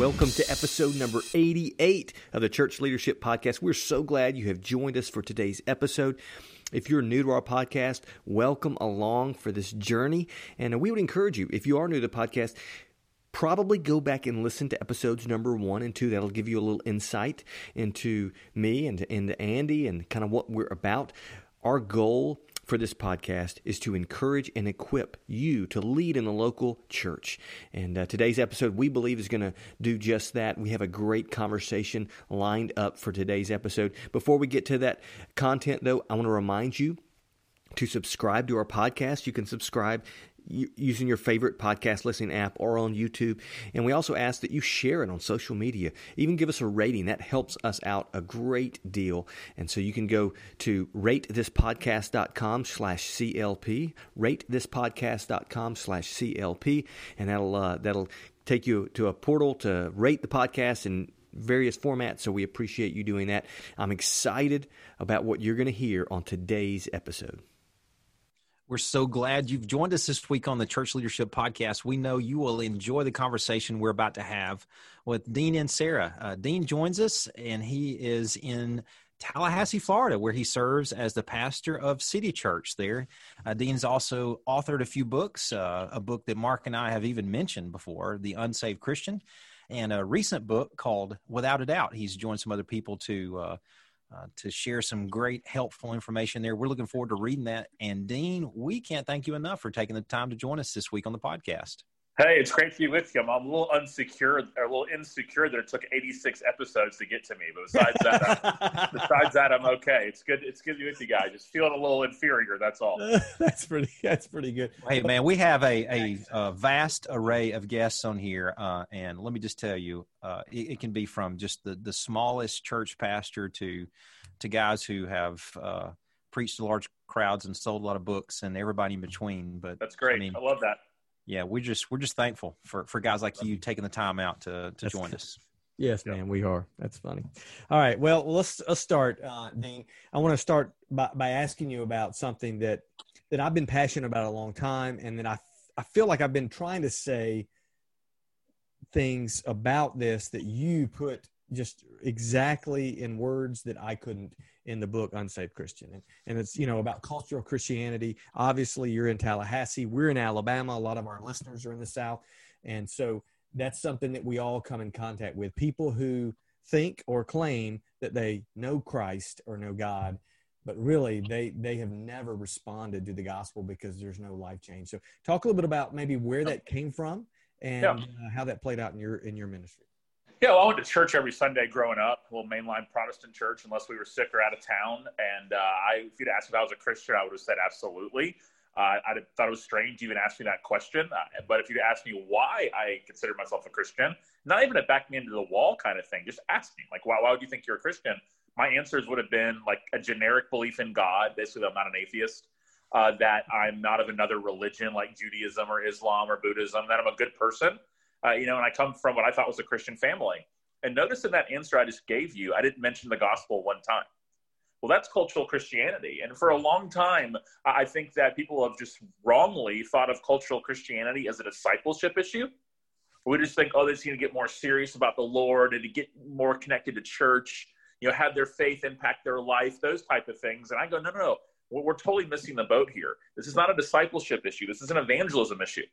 Welcome to episode number 88 of the Church Leadership Podcast. We're so glad you have joined us for today's episode. If you're new to our podcast, welcome along for this journey. And we would encourage you, if you are new to the podcast, probably go back and listen to episodes number one and two. That'll give you a little insight into me and into Andy and kind of what we're about. Our goal for this podcast is to encourage and equip you to lead in the local church. And uh, today's episode, we believe, is going to do just that. We have a great conversation lined up for today's episode. Before we get to that content, though, I want to remind you to subscribe to our podcast. You can subscribe using your favorite podcast listening app or on YouTube. And we also ask that you share it on social media. Even give us a rating. That helps us out a great deal. And so you can go to ratethispodcast.com slash CLP, ratethispodcast.com slash CLP, and that'll, uh, that'll take you to a portal to rate the podcast and various formats. So we appreciate you doing that. I'm excited about what you're going to hear on today's episode. We're so glad you've joined us this week on the Church Leadership Podcast. We know you will enjoy the conversation we're about to have with Dean Inserra. Uh, Dean joins us, and he is in Tallahassee, Florida, where he serves as the pastor of City Church there. Uh, Dean's also authored a few books, uh, a book that Mark and I have even mentioned before, The Unsaved Christian, and a recent book called Without a Doubt. He's joined some other people to uh, uh, to share some great helpful information there. We're looking forward to reading that. And Dean, we can't thank you enough for taking the time to join us this week on the podcast. Hey, it's great to be with you. I'm a little unsecure, or a little insecure that it took 86 episodes to get to me. But besides that, I'm, besides that, I'm okay. It's good. It's good to be with you guys. Just feeling a little inferior. That's all. that's pretty. That's pretty good. Hey, man, we have a, a, a vast array of guests on here, uh, and let me just tell you, uh, it, it, can be from just the the smallest church pastor to to guys who have uh, preached to large crowds and sold a lot of books, and everybody in between. But that's great. I, mean, I love that yeah, we're just we're just thankful for for guys like you taking the time out to to That's join us. Yes, man, we are. That's funny. All right, well, let's let's start, uh, Dean. I want to start by, by asking you about something that that I've been passionate about a long time, and that I I feel like I've been trying to say things about this that you put just exactly in words that I couldn't in the book Unsaved Christian. And, and it's, you know, about cultural Christianity. Obviously, you're in Tallahassee. We're in Alabama. A lot of our listeners are in the South. And so that's something that we all come in contact with. People who think or claim that they know Christ or know God, but really they they have never responded to the gospel because there's no life change. So talk a little bit about maybe where that came from and yeah. uh, how that played out in your in your ministry. Yeah, well, I went to church every Sunday growing up, a little mainline Protestant church, unless we were sick or out of town. And uh, I, if you'd asked if I was a Christian, I would have said absolutely. Uh, I thought it was strange you even asked me that question. Uh, but if you'd asked me why I considered myself a Christian, not even a back me into the wall kind of thing, just ask me, like, why, why would you think you're a Christian? My answers would have been like a generic belief in God, basically, I'm not an atheist, uh, that I'm not of another religion like Judaism or Islam or Buddhism, that I'm a good person uh, you know, and I come from what I thought was a Christian family. And notice in that answer I just gave you, I didn't mention the gospel one time. Well, that's cultural Christianity. And for a long time, I think that people have just wrongly thought of cultural Christianity as a discipleship issue. We just think, oh, they just need to get more serious about the Lord and to get more connected to church, you know, have their faith impact their life, those type of things. And I go, no, no, no. We're, we're totally missing the boat here. This is not a discipleship issue. This is an evangelism issue.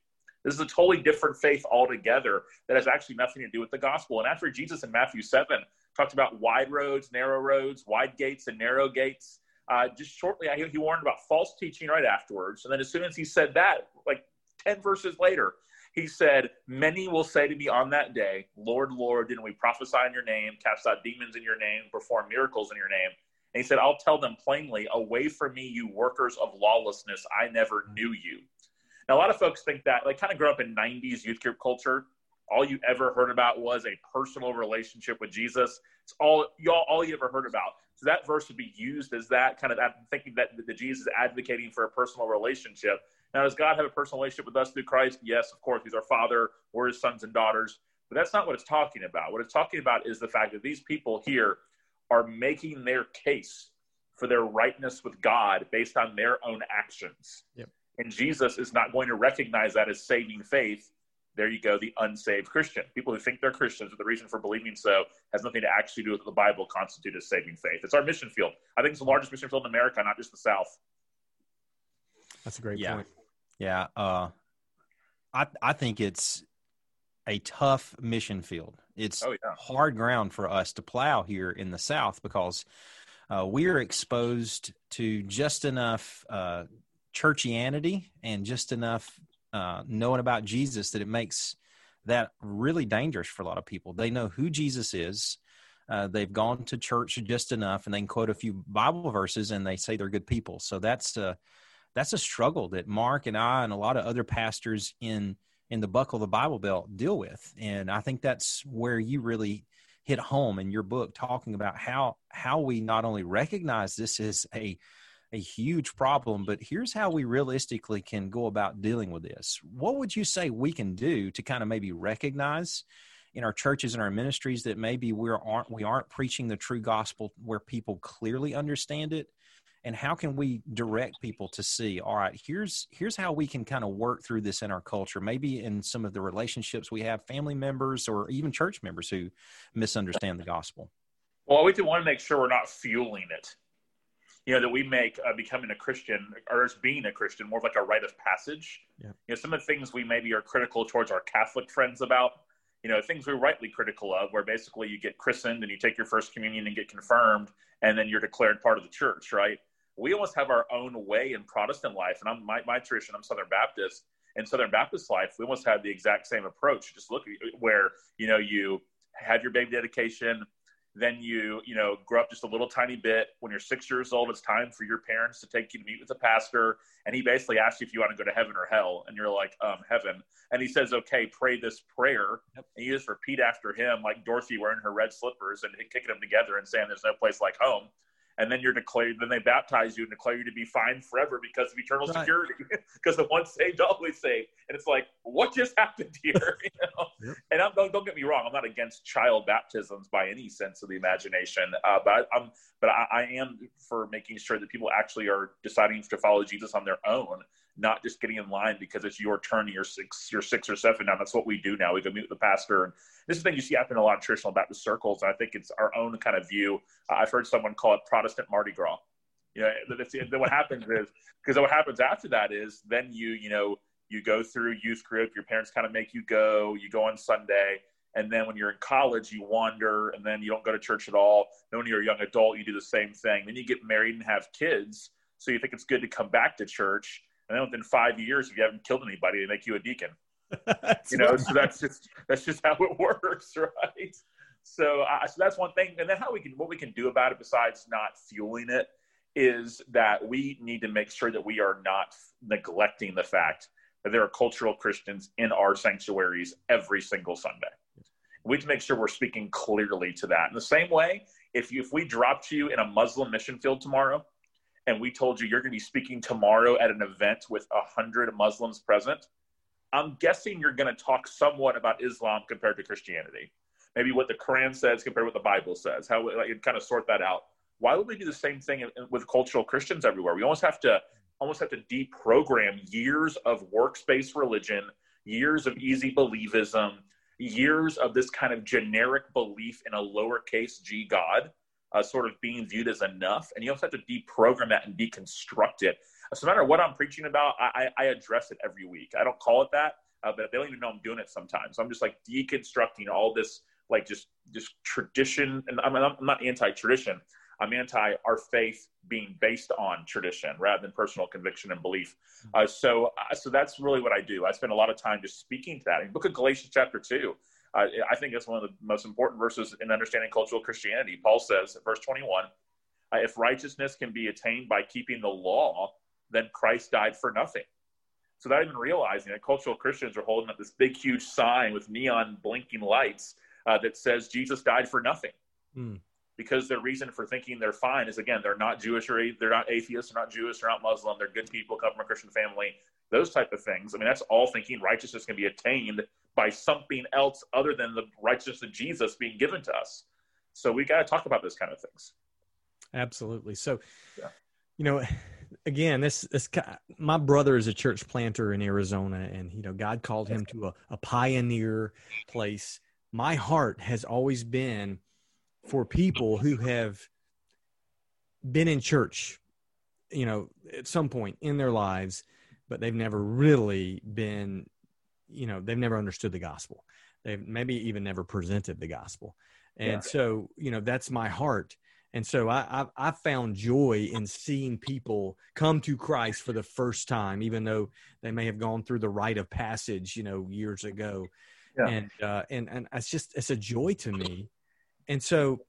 This is a totally different faith altogether that has actually nothing to do with the gospel. And after Jesus in Matthew 7 talked about wide roads, narrow roads, wide gates, and narrow gates, uh, just shortly, he warned about false teaching right afterwards. And then as soon as he said that, like 10 verses later, he said, Many will say to me on that day, Lord, Lord, didn't we prophesy in your name, cast out demons in your name, perform miracles in your name? And he said, I'll tell them plainly, Away from me, you workers of lawlessness, I never knew you. Now, a lot of folks think that, like, kind of grew up in 90s youth group culture. all you ever heard about was a personal relationship with Jesus. It's all y'all all you ever heard about. So that verse would be used as that kind of that, thinking that, that Jesus is advocating for a personal relationship. Now, does God have a personal relationship with us through Christ? Yes, of course. He's our Father. We're His sons and daughters. But that's not what it's talking about. What it's talking about is the fact that these people here are making their case for their rightness with God based on their own actions. Yep. And Jesus is not going to recognize that as saving faith. There you go, the unsaved Christian. People who think they're Christians, but the reason for believing so has nothing to actually do with what the Bible constitutes as saving faith. It's our mission field. I think it's the largest mission field in America, not just the South. That's a great yeah. point. Yeah. Uh, I, I think it's a tough mission field. It's Oh, yeah. hard ground for us to plow here in the South because uh, we are exposed to just enough uh, churchianity and just enough uh, knowing about Jesus that it makes that really dangerous for a lot of people. They know who Jesus is. Uh, they've gone to church just enough, and they can quote a few Bible verses, and they say they're good people. So that's uh, that's a struggle that Mark and I and a lot of other pastors in in the buckle of the Bible Belt deal with, and I think that's where you really hit home in your book, talking about how how we not only recognize this is a a huge problem, but here's how we realistically can go about dealing with this. What would you say we can do to kind of maybe recognize in our churches and our ministries that maybe we aren't we aren't preaching the true gospel where people clearly understand it? And how can we direct people to see, all right, here's here's how we can kind of work through this in our culture, maybe in some of the relationships we have, family members or even church members who misunderstand the gospel? Well, we do want to make sure we're not fueling it. You know, that we make uh, becoming a Christian or as being a Christian more of like a rite of passage. Yeah. You know, some of the things we maybe are critical towards our Catholic friends about, you know, things we're rightly critical of, where basically you get christened and you take your first communion and get confirmed, and then you're declared part of the church, right? We almost have our own way in Protestant life, and I'm my, my tradition. I'm Southern Baptist. In Southern Baptist life, we almost have the exact same approach. Just look where you know you have your baby dedication, then you you know grow up just a little tiny bit. When you're six years old it's time for your parents to take you to meet with a pastor. And he basically asks you if you want to go to heaven or hell. And you're like um heaven. And he says okay pray this prayer. Yep. and you just repeat after him like dorothy wearing her red slippers and kicking them together and saying there's no place like home and then you're declared then they baptize you and declare you to be fine forever because of eternal Right. security because the once saved always saved and it's like what just happened here you know Yep. and I'm, don't, don't get me wrong i'm not against child baptisms by any sense of the imagination uh, but i'm but I, I am for making sure that people actually are deciding to follow jesus on their own not just getting in line because it's your turn you're six you're six or seven now. That's what we do now. We go meet with the pastor. And this is the thing you see happen in a lot of traditional baptist circles. And i think it's our own kind of view. I've heard someone call it protestant mardi gras. You know that it's, that what happens is because what happens after that is then you you know you go through youth group your parents kind of make you go you go on sunday and then when you're in college you wander and then you don't go to church at all. Then when you're a young adult you do the same thing. Then you get married and have kids so you think it's good to come back to church and then within five years if you haven't killed anybody they make you a deacon. You know so that's just that's just how it works right? So uh, so that's one thing. And then how we can what we can do about it besides not fueling it is that we need to make sure that we are not neglecting the fact that there are cultural christians in our sanctuaries every single sunday. We need to make sure we're speaking clearly to that. In the same way if you if we dropped you in a muslim mission field tomorrow and we told you you're going to be speaking tomorrow at an event with a hundred muslims present I'm guessing you're going to talk somewhat about Islam compared to Christianity. Maybe what the Quran says compared to what the Bible says. How like, kind of sort that out. Why would we do the same thing with cultural Christians everywhere? We almost have to almost have to deprogram years of works-based religion, years of easy believism, years of this kind of generic belief in a lowercase g God, uh, sort of being viewed as enough, and you also have to deprogram that and deconstruct it. So no matter what I'm preaching about, I, I address it every week. I don't call it that, uh, but they don't even know I'm doing it sometimes. I'm just like deconstructing all this, like just just tradition. And I'm, I'm not anti-tradition. I'm anti our faith being based on tradition rather than personal conviction and belief. Uh, so uh, so that's really what I do. I spend a lot of time just speaking to that. In Book of Galatians, chapter two. Uh, I think it's one of the most important verses in understanding cultural Christianity. Paul says, verse 21, uh, if righteousness can be attained by keeping the law, then Christ died for nothing. So without even realizing that cultural Christians are holding up this big, huge sign with neon blinking lights uh, that says Jesus died for nothing. Mm. Because their reason for thinking they're fine is again, they're not Jewish or they're not atheists, they're not Jewish, they're not Muslim, they're good people, come from a Christian family, those type of things. I mean, that's all thinking righteousness can be attained by something else other than the righteousness of Jesus being given to us. So we got to talk about those kind of things. Absolutely. So, yeah. you know, again, this this my brother is a church planter in Arizona, and you know, God called him to a, a pioneer place. My heart has always been for people who have been in church, you know, at some point in their lives, but they've never really been, you know, they've never understood the gospel. They've maybe even never presented the gospel. And yeah. so, you know, that's my heart. And so I, I, I found joy in seeing people come to Christ for the first time, even though they may have gone through the rite of passage, you know, years ago. Yeah. And uh, and and it's just it's a joy to me. And so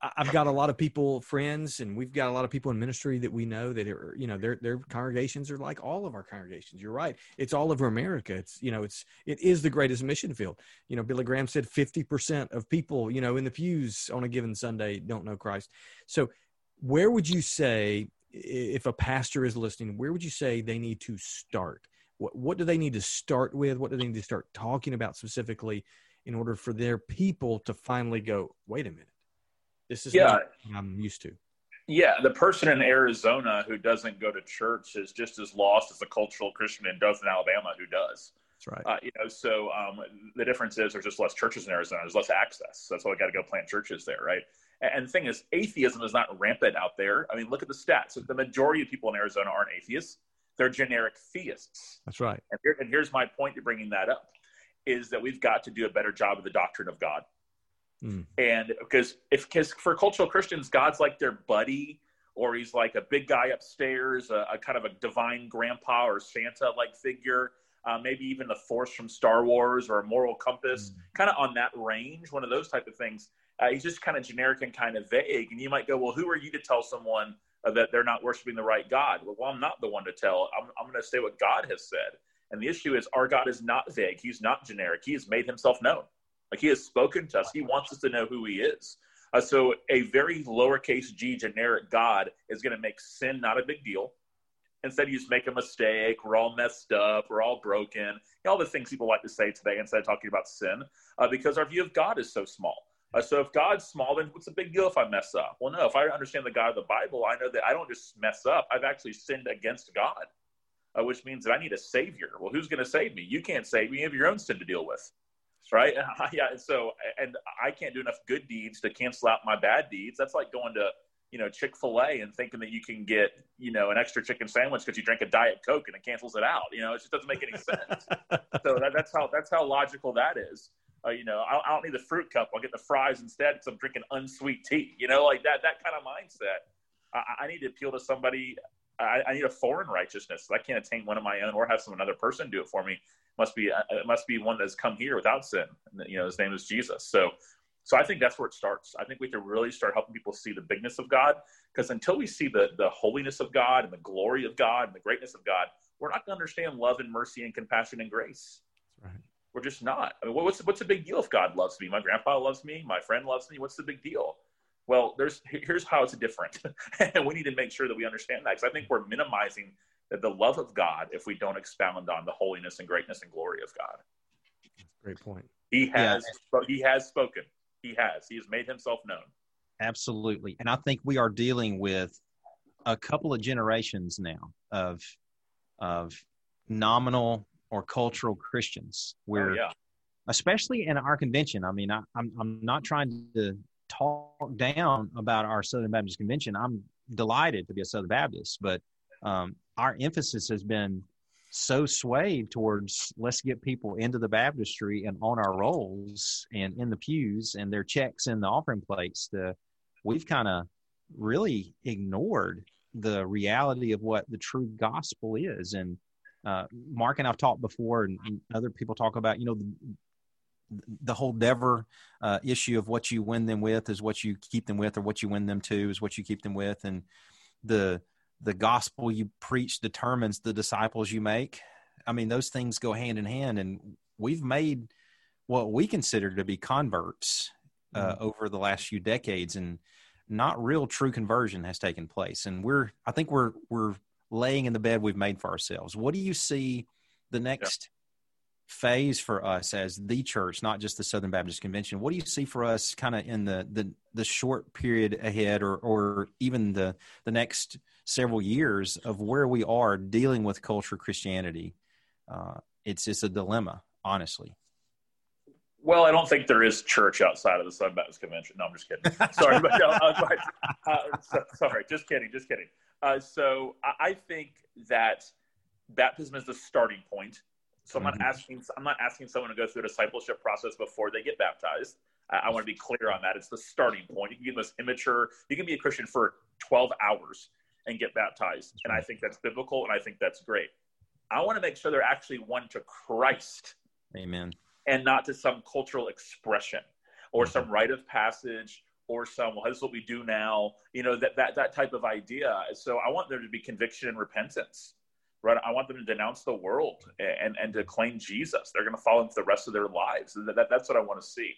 I've got a lot of people, friends, and we've got a lot of people in ministry that we know that are, you know, their their congregations are like all of our congregations. You're right; it's all over America. It's you know, it's it is the greatest mission field. You know, Billy Graham said 50 percent of people, you know, in the pews on a given Sunday don't know Christ. So, where would you say, if a pastor is listening, where would you say they need to start? What what do they need to start with? What do they need to start talking about specifically in order for their people to finally go, wait a minute this is yeah. I'm used to. Yeah, the person in Arizona who doesn't go to church is just as lost as a cultural Christian does in Alabama, who does. That's right. Uh, you know, so um, the difference is there's just less churches in Arizona. There's less access. That's why we got to go plant churches there, right? And the thing is, atheism is not rampant out there. I mean, look at the stats. The majority of people in Arizona aren't atheists; they're generic theists. That's right. And, here, and here's my point to bringing that up: is that we've got to do a better job of the doctrine of God. Mm. And because if because for cultural Christians, God's like their buddy, or he's like a big guy upstairs, a, a kind of a divine grandpa or Santa like figure. Uh, maybe even the Force from Star Wars or a moral compass, mm. kind of on that range, one of those type of things. Uh, he's just kind of generic and kind of vague. And you might go, well, who are you to tell someone uh, that they're not worshiping the right God? Well, well I'm not the one to tell. I'm, I'm going to say what God has said. And the issue is, our God is not vague. He's not generic. He has made himself known. Like he has spoken to us. He wants us to know who he is. Uh, so a very lowercase g generic God is going to make sin not a big deal. Instead, you just make a mistake. We're all messed up. We're all broken. All the things people like to say today instead of talking about sin, uh, because our view of God is so small. Uh, so if God's small, then what's the big deal if I mess up? Well, no. If I understand the God of the Bible, I know that I don't just mess up. I've actually sinned against God, uh, which means that I need a Savior. Well, who's going to save me? You can't save me. You have your own sin to deal with right? yeah. And so, and I can't do enough good deeds to cancel out my bad deeds. That's like going to, you know, Chick fil A and thinking that you can get, you know, an extra chicken sandwich because you drink a Diet Coke and it cancels it out. You know, it just doesn't make any sense. so that, that's how, that's how logical that is. Uh, you know, I, I, don't need the fruit cup. I'll get the fries instead because I'm drinking unsweet tea. You know, like that, that kind of mindset. I, I need to appeal to somebody. I, I, need a foreign righteousness. I can't attain one of my own or have some another person do it for me must be uh, it must be one that's come here without sin. And, you know, his name is Jesus. So, so I think that's where it starts. I think we can really start helping people see the bigness of God, because until we see the the holiness of God and the glory of God and the greatness of God, we're not going to understand love and mercy and compassion and grace. Right. We're just not. I mean, what's what's the big deal if God loves me? My grandpa loves me. My friend loves me. What's the big deal? Well, there's here's how it's different, and we need to make sure that we understand that because I think we're minimizing the love of God if we don't expound on the holiness and greatness and glory of God. Great point. He has yeah. he has spoken. He has. He has made himself known. Absolutely. And I think we are dealing with a couple of generations now of of nominal or cultural Christians where oh, yeah. especially in our convention. I mean, I, I'm I'm not trying to talk down about our Southern Baptist Convention. I'm delighted to be a Southern Baptist, but um, our emphasis has been so swayed towards let's get people into the baptistry and on our rolls and in the pews and their checks in the offering plates the we've kind of really ignored the reality of what the true gospel is. And uh, mark and i've talked before and, and, other people talk about you know the, the whole Dever uh, issue of what you win them with is what you keep them with, or what you win them to is what you keep them with, and the the gospel you preach determines the disciples you make. I mean, those things go hand in hand, and we've made what we consider to be converts uh, mm-hmm. over the last few decades, and not real true conversion has taken place. And we're, I think, we're we're laying in the bed we've made for ourselves. What do you see the next phase for us as the church, not just the Southern Baptist Convention? What do you see for us, kind of in the the the short period ahead, or or even the the next several years of where we are dealing with culture Christianity? Uh, it's it's a dilemma, honestly. Well, I don't think there is church outside of the Southern Baptist Convention. No, I'm just kidding. sorry, but, no, uh, uh, so, sorry, just kidding, just kidding. Uh, so I, I think that baptism is the starting point so I'm not mm-hmm. asking I'm not asking someone to go through a discipleship process before they get baptized. I, I want to be clear on that. It's the starting point. You can be the most immature. You can be a Christian for 12 hours and get baptized, and I think that's biblical, and I think that's great. I want to make sure they're actually won to Christ. Amen. And not to some cultural expression or mm-hmm. some rite of passage or some well, this is what we do now. You know that that that type of idea. So I want there to be conviction and repentance right? I want them to denounce the world and, and to claim Jesus. They're going to fall into the rest of their lives. That, that, that's what I want to see.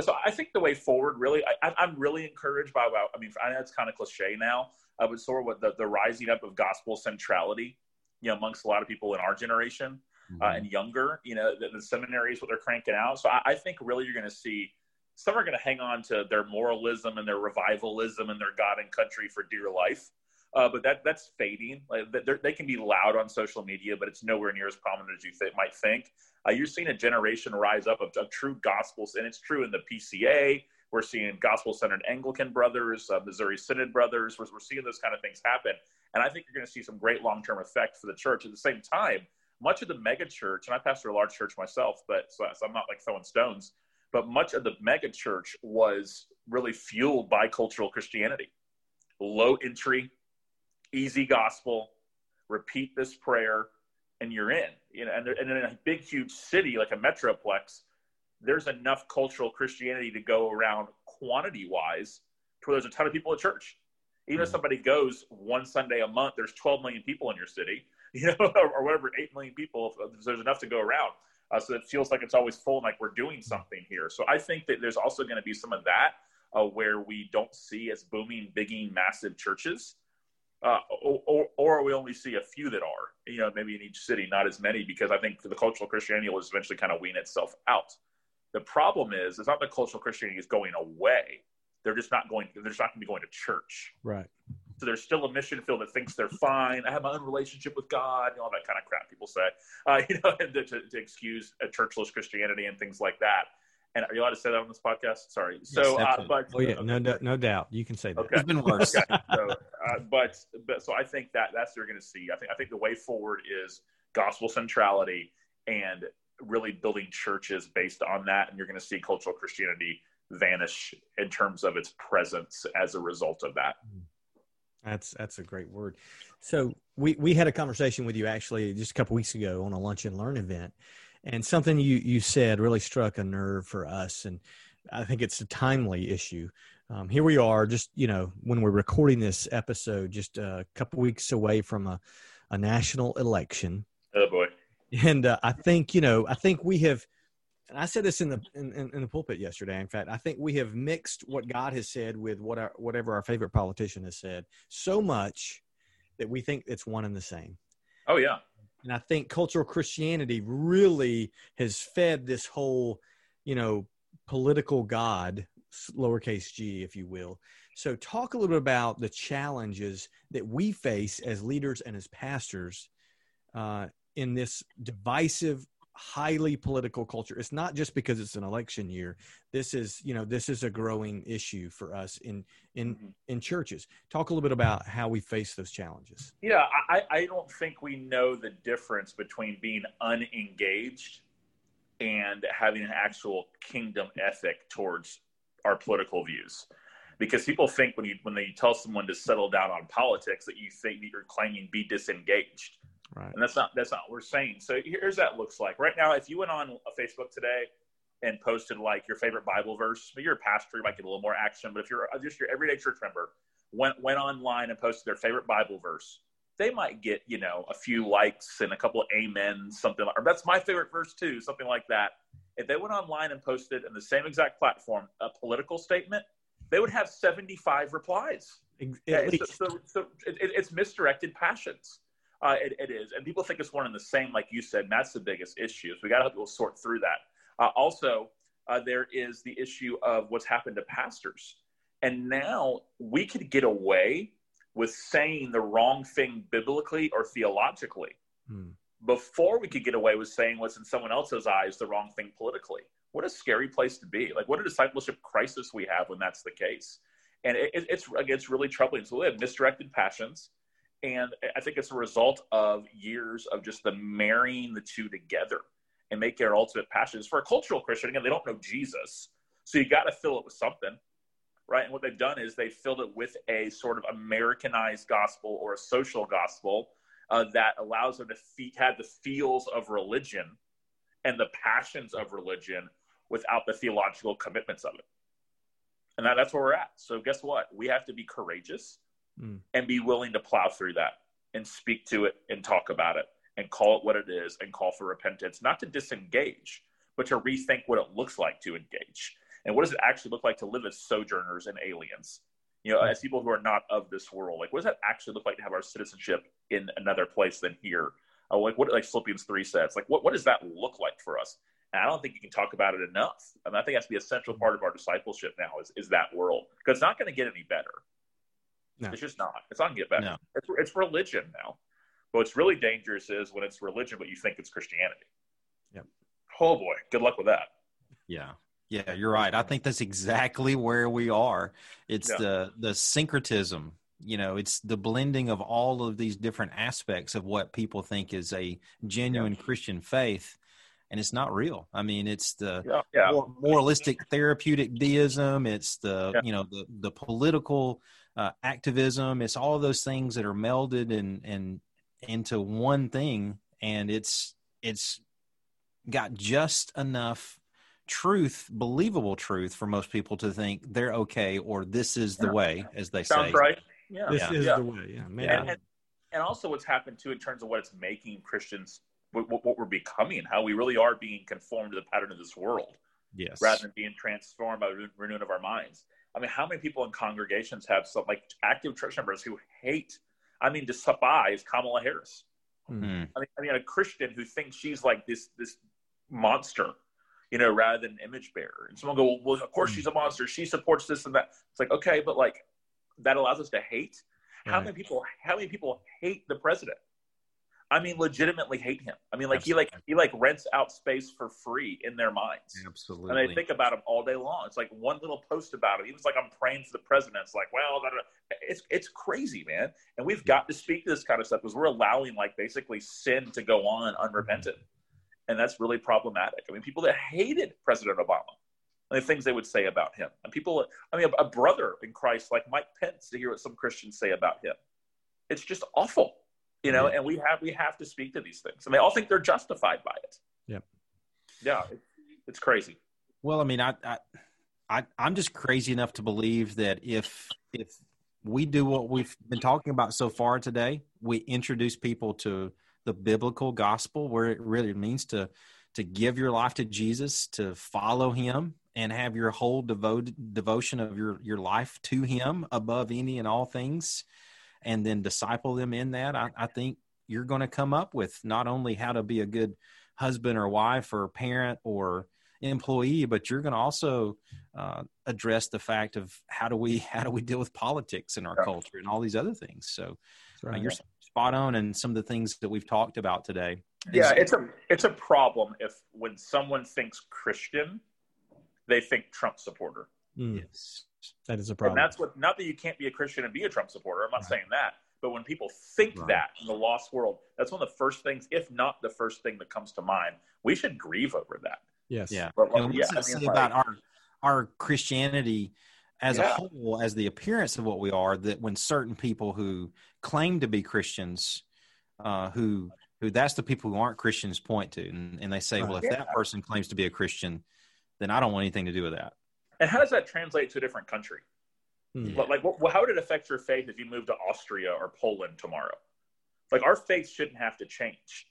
So I think the way forward, really, I, am really encouraged by, I mean, I know it's kind of cliche now, uh, but sort of what the, the rising up of gospel centrality, you know, amongst a lot of people in our generation uh, mm-hmm. uh, and younger, you know, the, the seminaries, what they're cranking out. So I, I think really you're going to see some are going to hang on to their moralism and their revivalism and their God and country for dear life uh, but that that's fading. Like they can be loud on social media, but it's nowhere near as prominent as you th- might think. Uh, you're seeing a generation rise up of, of, true gospels, and it's true in the PCA. We're seeing gospel-centered Anglican brothers, uh, Missouri Synod brothers. We're, we're seeing those kind of things happen, and I think you're going to see some great long-term effect for the church. At the same time, much of the mega church, and I pastor a large church myself, but so, so I'm not like throwing stones. But much of the mega church was really fueled by cultural Christianity, low entry, easy gospel, repeat this prayer, and you're in. You know, and, and in a big, huge city like a metroplex, there's enough cultural Christianity to go around quantity wise to where there's a ton of people at church. Even mm-hmm. if somebody goes one Sunday a month, there's 12 million people in your city, you know, or, or whatever, 8 million people. There's enough to go around. Uh, so it feels like it's always full and like we're doing something here. So I think that there's also going to be some of that uh, where we don't see as booming, bigging, massive churches uh, or, or we only see a few that are, you know, maybe in each city, not as many, because I think the cultural Christianity will eventually kind of wean itself out. The problem is, it's not that cultural Christianity is going away. They're just not going. They're just not going to be going to church. Right. So there's still a mission field that thinks they're fine. I have my own relationship with God, and all that kind of crap people say, uh, you know, to, to, excuse a churchless Christianity and things like that. And are you allowed to say that on this podcast? Sorry. So, yes, uh, but oh yeah, okay. no, no, no doubt, you can say that. Okay. It's been worse. okay. So, uh, but, but so I think that that's what you're going to see. I think I think the way forward is gospel centrality and really building churches based on that, and you're going to see cultural Christianity vanish in terms of its presence as a result of that. That's that's a great word. So we we had a conversation with you actually just a couple weeks ago on a lunch and learn event, and something you you said really struck a nerve for us, and I think it's a timely issue. Um, here we are, just you know, when we're recording this episode, just a couple weeks away from a, a national election. Oh boy! And uh, I think you know, I think we have. And I said this in the in, in, the pulpit yesterday. In fact, I think we have mixed what God has said with what our, whatever our favorite politician has said so much that we think it's one and the same. Oh yeah. And I think cultural Christianity really has fed this whole, you know, political God, lowercase g, if you will. So, talk a little bit about the challenges that we face as leaders and as pastors uh, in this divisive highly political culture. It's not just because it's an election year. This is, you know, this is a growing issue for us in in mm-hmm. in churches. Talk a little bit about how we face those challenges. Yeah, I, I don't think we know the difference between being unengaged and having an actual kingdom ethic towards our political views. Because people think when you when they tell someone to settle down on politics that you think that you're claiming be disengaged Right. And that's not that's not what we're saying. So here's that looks like. Right now, if you went on Facebook today and posted like your favorite Bible verse, you're a pastor, you might get a little more action. But if you're just your everyday church member, went went online and posted their favorite Bible verse, they might get you know a few likes and a couple of amens, something like. Or that's my favorite verse too, something like that. If they went online and posted in the same exact platform a political statement, they would have 75 replies. At so, so, so it, it's misdirected passions. Uh, it, it is, and people think it's one and the same, like you said. And that's the biggest issue. So we got to help people sort through that. Uh, also, uh, there is the issue of what's happened to pastors, and now we could get away with saying the wrong thing biblically or theologically hmm. before we could get away with saying what's in someone else's eyes the wrong thing politically. What a scary place to be! Like, what a discipleship crisis we have when that's the case. And it, it's it's really troubling. So we have misdirected passions and I think it's a result of years of just the marrying the two together and making our ultimate passions for a cultural Christian. Again, they don't know Jesus. So you got to fill it with something, right? And what they've done is they filled it with a sort of Americanized gospel or a social gospel uh, that allows them to have the feels of religion and the passions of religion without the theological commitments of it. And that, that's where we're at. So guess what? We have to be courageous mm. and be willing to plow through that and speak to it and talk about it and call it what it is and call for repentance, not to disengage, but to rethink what it looks like to engage. And what does it actually look like to live as sojourners and aliens? You know, as people who are not of this world, like what does that actually look like to have our citizenship in another place than here? Uh, like what like Philippians three says, like what, what does that look like for us? And I don't think you can talk about it enough. I, mean, I think that's the essential part of our discipleship now is, is that world because it's not going to get any better. No. It's just not. It's not going to get better. No. It's, it's religion now. But what's really dangerous is when it's religion, but you think it's Christianity. Yep. Oh boy, good luck with that. Yeah. Yeah, you're right. I think that's exactly where we are. It's yeah. the the syncretism. You know, it's the blending of all of these different aspects of what people think is a genuine yeah. Christian faith, and it's not real. I mean, it's the yeah, yeah. moralistic therapeutic deism. It's the you know the the political uh, activism. It's all of those things that are melded and and into one thing, and it's it's got just enough truth, believable truth, for most people to think they're okay or this is the yeah. way, as they say. Sounds say. right. Yeah, this yeah. is the way. Yeah, man. And, and, and, also, what's happened too in terms of what it's making Christians, what, what we're becoming, how we really are being conformed to the pattern of this world. Yes. Rather than being transformed by the renewing of our minds. I mean, how many people in congregations have some like active church members who hate? I mean, despise Kamala Harris. Mm-hmm. I mean, I mean, a Christian who thinks she's like this this monster, you know, rather than an image bearer. And someone go, well, of course she's a monster. She supports this and that. It's like, okay, but like that allows us to hate. Right. How many people? How many people hate the president? I mean, legitimately hate him. I mean, like Absolutely. he like he like rents out space for free in their minds. Absolutely. And they think about him all day long. It's like one little post about him. He was like, "I'm praying for the president." It's like, well, it's it's crazy, man. And we've got to speak to this kind of stuff because we're allowing like basically sin to go on unrepented, mm-hmm. and that's really problematic. I mean, people that hated President Obama. And the things they would say about him, and people, I mean, a, a brother in Christ like Mike Pence to hear what some Christians say about him, it's just awful you know, yeah. and we have we have to speak to these things, and they all think they're justified by it. Yep. Yeah, it, it's crazy. Well, I mean, I, I, I, I'm just crazy enough to believe that if if we do what we've been talking about so far today, we introduce people to the biblical gospel, where it really means to to give your life to Jesus, to follow Him, and have your whole devoted devotion of your your life to Him above any and all things and then disciple them in that, I, I think you're going to come up with not only how to be a good husband or wife or parent or employee, but you're going to also uh, address the fact of how do we how do we deal with politics in our yeah. culture and all these other things. So uh, right. uh, you're spot on in some of the things that we've talked about today. Yeah, it's a it's a problem if when someone thinks Christian, they think Trump supporter. Mm. Yes. That is a problem. And that's what, not that you can't be a Christian and be a Trump supporter. I'm not right. saying that. But when people think right. that in the lost world, that's one of the first things, if not the first thing that comes to mind. We should grieve over that. Yes. Yeah. But, and yeah, I mean, about our our Christianity as yeah. a whole, as the appearance of what we are, that when certain people who claim to be Christians, uh, who who that's the people who aren't Christians point to, and, and they say, right. well, if yeah. that person claims to be a Christian, then I don't want anything to do with that. And how does that translate to a different country? Hmm. Like, what, how would it affect your faith if you moved to Austria or Poland tomorrow? like our faith shouldn't have to change.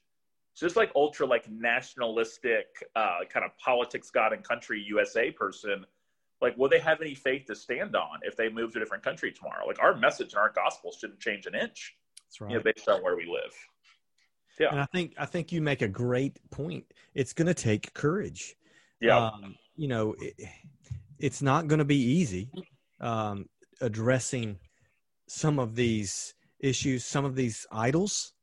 So just like ultra like nationalistic uh, kind of politics, God and country USA person, like will they have any faith to stand on if they move to a different country tomorrow? Like our message and our gospel shouldn't change an inch. That's right. You know, based on where we live. Yeah. And I think I think you make a great point. It's going to take courage. Yeah. Um, you know, it, it's not going to be easy um, addressing some of these issues, some of these idols,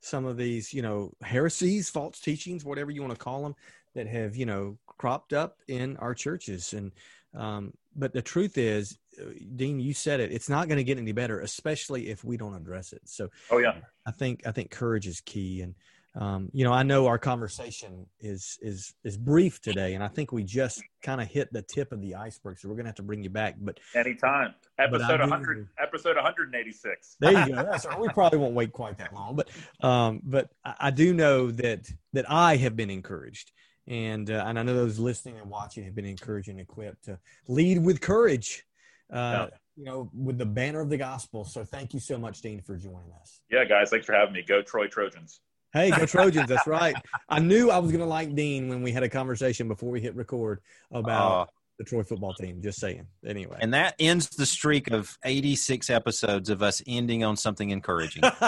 some of these, you know, heresies, false teachings, whatever you want to call them, that have, you know, cropped up in our churches. And, um, but the truth is, uh, Dean, you said it. It's not going to get any better, especially if we don't address it. So, oh yeah, I think I think courage is key. And um, you know, I know our conversation is is is brief today, and I think we just kind of hit the tip of the iceberg. So we're gonna have to bring you back. But anytime, episode 100, episode 186. There you go. That's right. We probably won't wait quite that long, but um, but I, I do know that that I have been encouraged, and uh, and I know those listening and watching have been encouraged and equipped to lead with courage. Uh, yeah. You know, with the banner of the gospel. So, thank you so much, Dean, for joining us. Yeah, guys, thanks for having me. Go Troy Trojans. Hey, go Trojans! That's right. I knew I was going to like Dean when we had a conversation before we hit record about uh, the Troy football team. Just saying. Anyway, and that ends the streak of eighty-six episodes of us ending on something encouraging.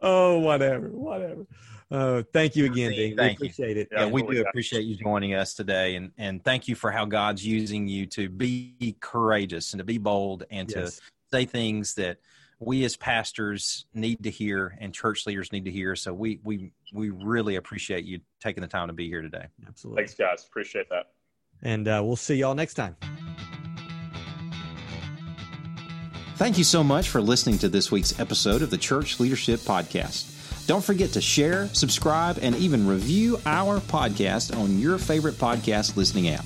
oh, whatever, whatever. Uh, thank you again, Dean. Thank we appreciate you. it. Yeah, we do appreciate you joining us today, and and thank you for how God's using you to be courageous and to be bold and yes. to say things that we as pastors need to hear and church leaders need to hear. So we we we really appreciate you taking the time to be here today. Absolutely. Thanks, guys. Appreciate that. And uh, we'll see y'all next time. Thank you so much for listening to this week's episode of the Church Leadership Podcast. Don't forget to share, subscribe, and even review our podcast on your favorite podcast listening app.